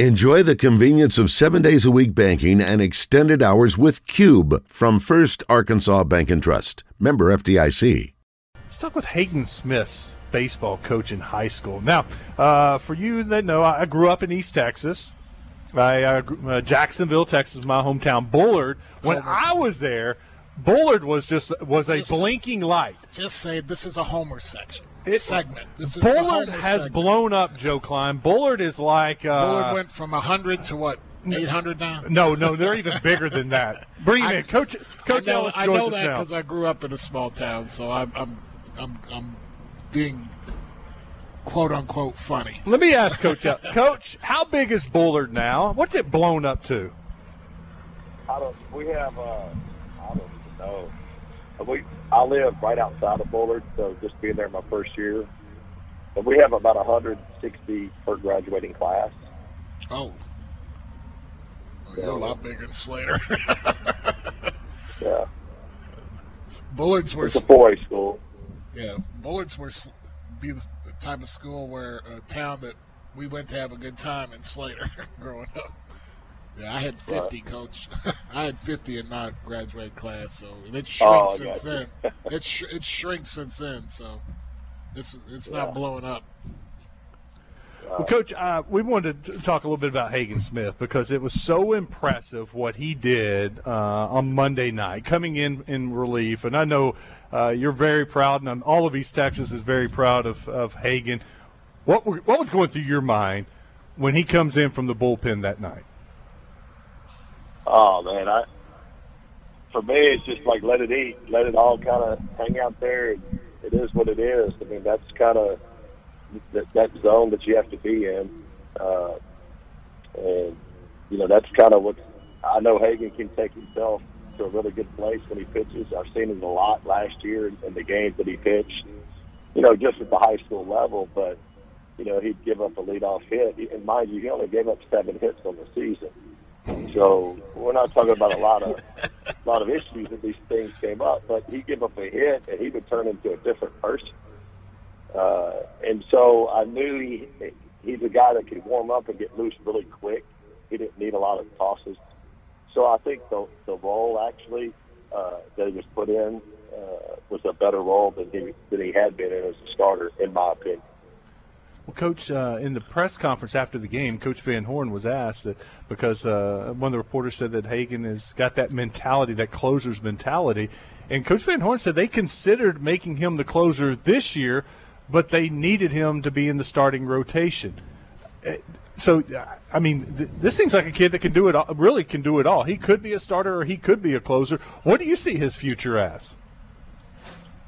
Enjoy the convenience of seven days a week banking and extended hours with Cube from First Arkansas Bank and Trust. Member FDIC. Let's talk with Hagen Smith's baseball coach in high school. Now, uh, for you that know, I grew up in East Texas. I, uh, uh, Jacksonville, Texas, my hometown. Bullard. When I was there, Bullard was just was a Just- blinking light. Just say this is a Homer section It- segment. This is Bullard has segment. blown up, Joe Klein. Bullard is like uh, Bullard went from hundred to what? Eight hundred now. no, no, they're even bigger than that. Bring him I- in, Coach. Coach I know, Ellis I know us that because I grew up in a small town, so I'm I'm I'm, I'm being quote unquote funny. Let me ask Coach. El- Coach, how big is Bullard now? What's it blown up to? I don't. We have. Uh, I don't even know. We. I live right outside of Bullard, so just being there my first year, and we have about 160 per graduating class. Oh, Well, you're a lot bigger than Slater. Yeah, Bullards were it's a 4A school. yeah. Bullards were be the the type of school where a town that we went to have a good time in Slater growing up. Yeah, I had 50, coach. I had 50 in my graduate class, so and it's shrink Oh, since then. It's sh- it's shrink since then, so it's it's Yeah. not blowing up. Well, Coach, uh, we wanted to talk a little bit about Hagen Smith because it was so impressive what he did uh, on Monday night, coming in in relief. And I know uh, you're very proud, and all of East Texas is very proud of, of Hagen. What were, what was going through your mind when he comes in from the bullpen that night? Oh man, I. For me, it's just like let it eat, let it all kind of hang out there. It is what it is. I mean, that's kind of that, that zone that you have to be in, uh, and you know that's kind of what I know. Hagen can take himself to a really good place when he pitches. I've seen it a lot last year in the games that he pitched. You know, just at the high school level, but you know he'd give up a leadoff hit, and mind you, he only gave up seven hits on the season. So we're not talking about a lot of a lot of issues that these things came up, but he give up a hit and he would turn into a different person. Uh, and so I knew he he's a guy that could warm up and get loose really quick. He didn't need a lot of tosses. So I think the the role actually uh, that he was put in uh, was a better role than he than he had been in as a starter, in my opinion. Well, Coach, uh, in the press conference after the game, Coach Van Horn was asked that because uh, one of the reporters said that Hagen has got that mentality, that closer's mentality, and Coach Van Horn said they considered making him the closer this year, but they needed him to be in the starting rotation. Uh, So, I mean, th- this seems like a kid that can do it. All, really, can do it all. He could be a starter, or he could be a closer. What do you see his future as?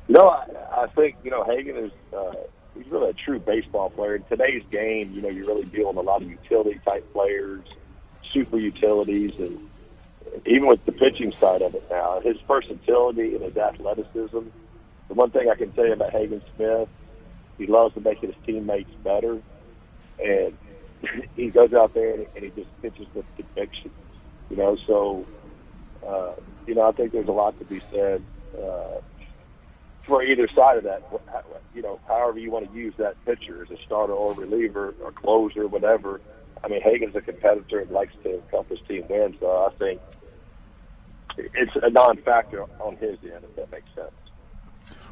No, I, I think you know Hagen is uh, he's really a true baseball player. In today's game, you know, you're really dealing with a lot of utility type players, super utilities, and even with the pitching side of it now, his versatility and his athleticism. The one thing I can tell you about Hagen Smith, he loves to make his teammates better, and he goes out there and, and he just pitches with conviction. You know, so uh, you know, I think there's a lot to be said. Uh, for either side of that, you know, however you want to use that pitcher as a starter or reliever or closer, whatever. I mean, Hagen's a competitor and likes to help his team win, so I think it's a non-factor on his end, if that makes sense.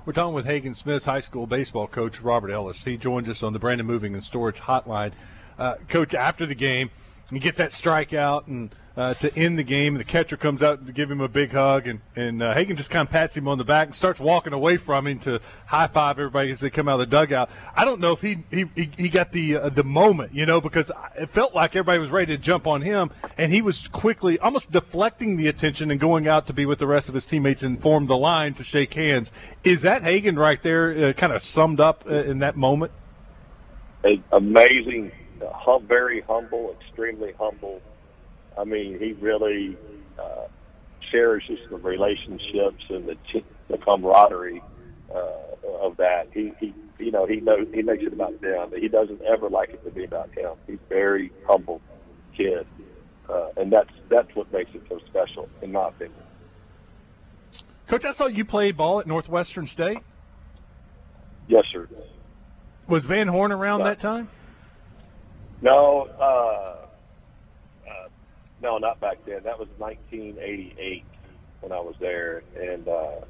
We're talking with Hagen Smith's high school baseball coach, Robert Ellis. He joins us on the Brandon Moving and Storage Hotline. Uh, coach, after the game, he gets that strikeout and uh, to end the game, the catcher comes out to give him a big hug, and, and uh, Hagen just kind of pats him on the back and starts walking away from him to high five everybody as they come out of the dugout. I don't know if he he, he, got the uh, the moment, you know, because it felt like everybody was ready to jump on him, and he was quickly almost deflecting the attention and going out to be with the rest of his teammates and form the line to shake hands. Is that Hagen right there, uh, kind of summed up uh, in that moment? Amazing, hum, very humble, extremely humble. I mean, he really uh, cherishes the relationships and the, t- the camaraderie uh, of that. He, he, you know, he knows he makes it about them. But he doesn't ever like it to be about him. He's a very humble kid, uh, and that's that's what makes it so special, in my opinion. Coach, I saw you play ball at Northwestern State. Yes, sir. Was Van Horn around that time? No, uh, no, not back then. That was 1988 when I was there, and uh,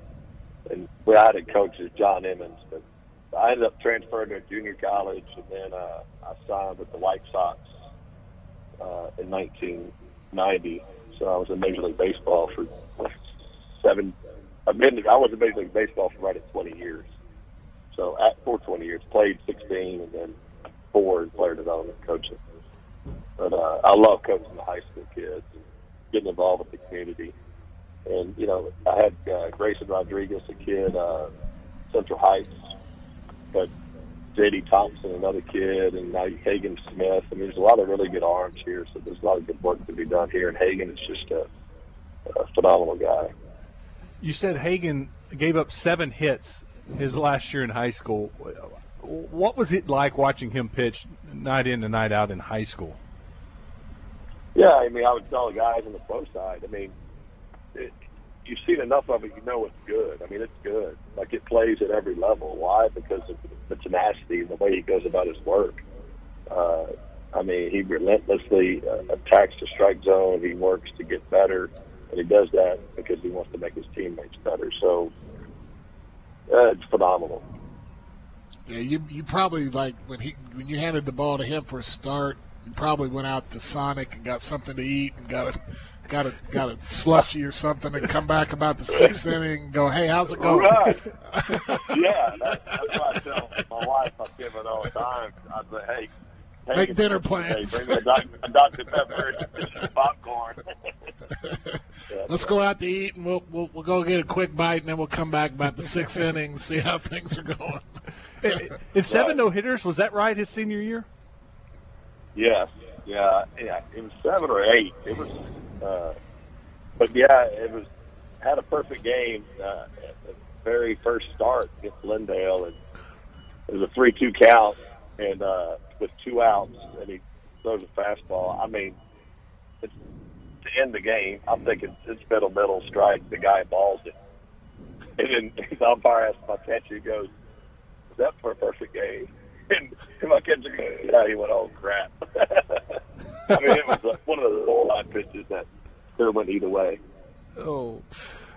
and we had a coach as John Emmons, but I ended up transferring to junior college, and then uh, I signed with the White Sox uh, in 1990. So I was in Major League Baseball for seven. I've. I was in Major League Baseball for right at 20 years. So at for 20 years, played 16, and then four in player development coaching. But uh, I love coaching the high school kids and getting involved with the community. And you know, I had uh, Grayson Rodriguez, a kid, uh, Central Heights, but J.D. Thompson, another kid, and now Hagen Smith. I mean, there's a lot of really good arms here, so there's a lot of good work to be done here. And Hagen is just a, a phenomenal guy. You said Hagen gave up seven hits his last year in high school. What was it like watching him pitch night in and night out in high school? Yeah, I mean, I would tell the guys on the pro side. I mean, it, you've seen enough of it, you know it's good. I mean, it's good. Like it plays at every level. Why? Because of the tenacity and the way he goes about his work. Uh, I mean, he relentlessly uh, attacks the strike zone. He works to get better, and he does that because he wants to make his teammates better. So uh, it's phenomenal. Yeah, you you probably like when he when you handed the ball to him for a start, you probably went out to Sonic and got something to eat and got a got a got a slushy or something and come back about the sixth inning and go, hey, how's it going? Right. yeah, that, that's why I tell my wife I give it all the time. I say, hey. hey Make dinner plans. Hey, bring me a, Dr. Pepper and popcorn. yeah, Let's go out to eat, and we'll, we'll we'll go get a quick bite, and then we'll come back about the sixth inning and see how things are going. In seven no hitters, was that right? His senior year? Yes. Yeah. Yeah. It was seven or eight. It was. Uh, but yeah, it was had a perfect game. Uh, at the very first start against Glendale, and it was a three-two count, and uh, with two outs, and he throws a fastball. I mean, it's to end the game. I'm thinking it's middle middle strike. The guy balls it, and then his umpire asks my catcher. He goes, "Is that for a perfect game?" And, my catcher goes, "Yeah." He went, "Oh crap." I mean, it was like one of the old line pitches that could have went either way. Oh.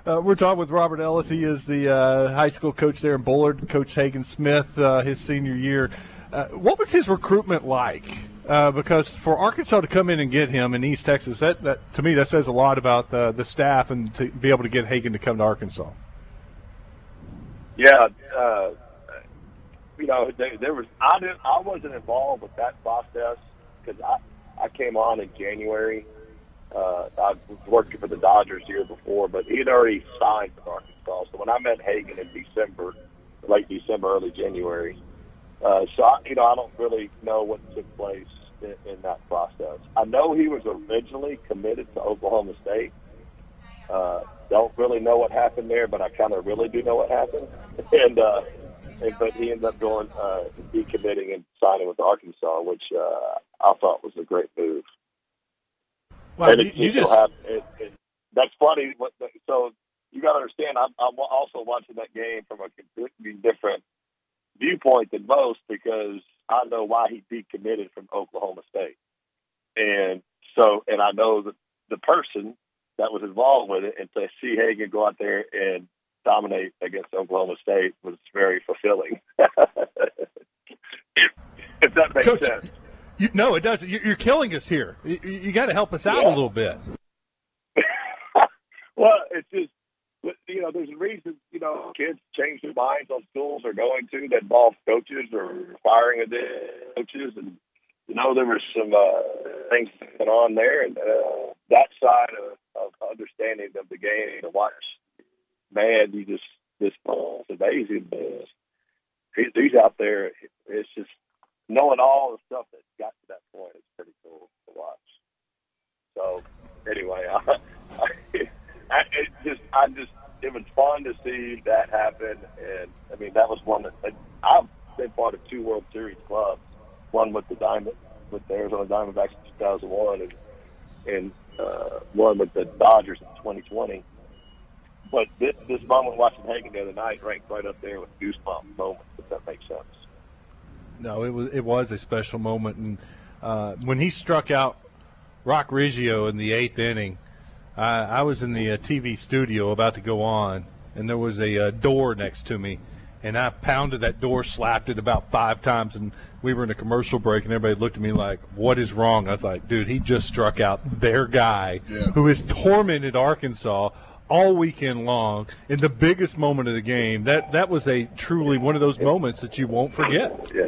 Uh, we're talking with Robert Ellis. He is the uh, high school coach there in Bullard, Coach Hagen Smith, uh, his senior year. Uh, what was his recruitment like? Uh, because for Arkansas to come in and get him in East Texas, that, that to me that says a lot about the, the staff and to be able to get Hagen to come to Arkansas. Yeah, uh, you know, there, there was I didn't I wasn't involved with that process because I I came on in January. Uh, I was working for the Dodgers the year before, but he had already signed with Arkansas. So when I met Hagen in December, late December, early January, uh, so I, you know I don't really know what took place in, in that process. I know he was originally committed to Oklahoma State. Uh, don't really know what happened there, but I kind of really do know what happened. and uh, but he ended up going uh, decommitting and signing with Arkansas, which uh, I thought was a great move. Well, and it, you, you just have, it, it, that's funny. So you got to understand, I'm, I'm also watching that game from a completely different viewpoint than most because I know why he decommitted from Oklahoma State, and so and I know that the person that was involved with it, and to see Hagen go out there and dominate against Oklahoma State was very fulfilling. if, if, that makes Coach, sense. You, no, it doesn't. You're killing us here. You, you got to help us out yeah. a little bit. well, it's just you know, there's a reason you know kids change their minds on schools they're going to that involve coaches or firing of the coaches, and you know there was some uh, things going on there, and uh, that side of, of understanding of the game to watch man, you just this is amazing. He's, he's out there. It's just knowing all the stuff that got to that point is pretty cool to watch. So anyway, I, I, I it just I just it was fun to see that happen, and I mean that was one that I've been part of two World Series clubs, one with the Diamond with the Arizona Diamondbacks in 2001, and and uh, one with the Dodgers in 2020 but this, this moment watching Hagen the other night ranked right up there with goosebump moments, if that makes sense. No, it was it was a special moment, and uh, when he struck out Roc Riggio in the eighth inning. I, I was in the uh, TV studio about to go on, and there was a uh, door next to me, and I pounded that door, slapped it about five times, and we were in a commercial break, and everybody looked at me like, "What is wrong?" I was like, "Dude, he just struck out their guy, Yeah. who has tormented Arkansas." All weekend long, in the biggest moment of the game, that that was a truly one of those moments that you won't forget. Yeah.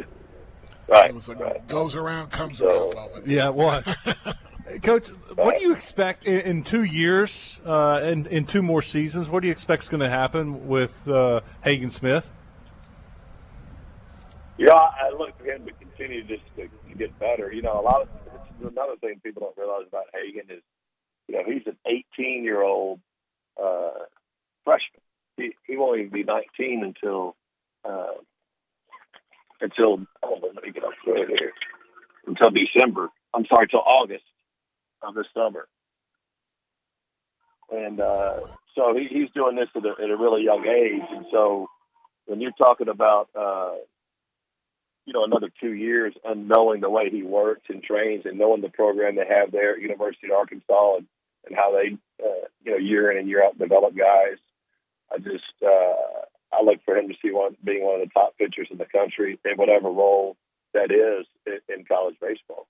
Right. It was a right. goes around, comes So- around moment. Yeah, it was. Coach, what do you expect in, in two years uh, and in two more seasons? What do you expect is going to happen with uh, Hagen Smith? Yeah, I I look for him to continue just to, to get better. You know, a lot of another thing people don't realize about Hagen is, you know, he's an 18 year old uh, freshman. He he won't even be 19 until uh, until let me get up it here until December. I'm sorry, till August of this summer. And uh, so he, he's doing this at a, at a really young age, and so when you're talking about uh, you know, another two years and knowing the way he works and trains and knowing the program they have there at University of Arkansas and, and how they, uh, you know, year in and year out develop guys. I just, uh, I look for him to see one, being one of the top pitchers in the country in whatever role that is in, in college baseball.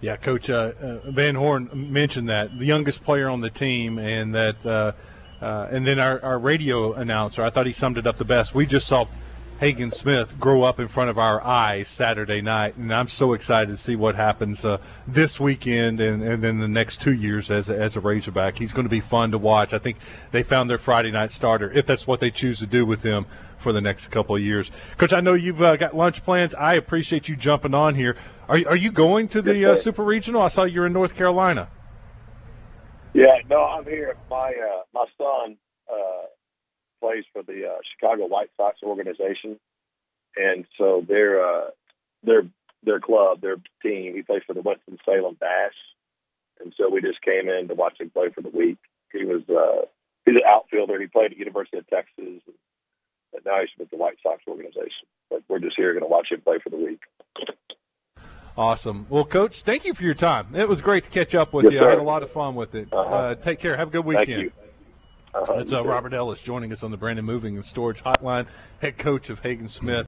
Yeah, Coach uh, uh, Van Horn mentioned that the youngest player on the team, and that, uh, uh, and then our, our radio announcer. I thought he summed it up the best. We just saw Hagen Smith grow up in front of our eyes Saturday night, and I'm so excited to see what happens uh, this weekend and, and then the next two years as a, as a Razorback. He's going to be fun to watch. I think they found their Friday night starter, if that's what they choose to do with him for the next couple of years. Coach, I know you've uh, got lunch plans. I appreciate you jumping on here. Are, are you going to the uh, Super Regional? I saw you're in North Carolina. Yeah, no, I'm here. My uh, my son uh, plays for the uh, Chicago White Sox organization, and so their uh, their their club, their team, he plays for the Winston Salem Dash, and so we just came in to watch him play for the week. He was uh, he's an outfielder. He played at University of Texas, and, and now he's with the White Sox organization. But we're just here going to watch him play for the week. Awesome. Well, Coach, thank you for your time. It was great to catch up with Yes, you. I had a lot of fun with it. Uh-huh. Uh, take care. Have a good weekend. Uh-huh, That's uh. Robert Ellis joining us on the Brandon Moving and Storage Hotline, head coach of Hagen Smith.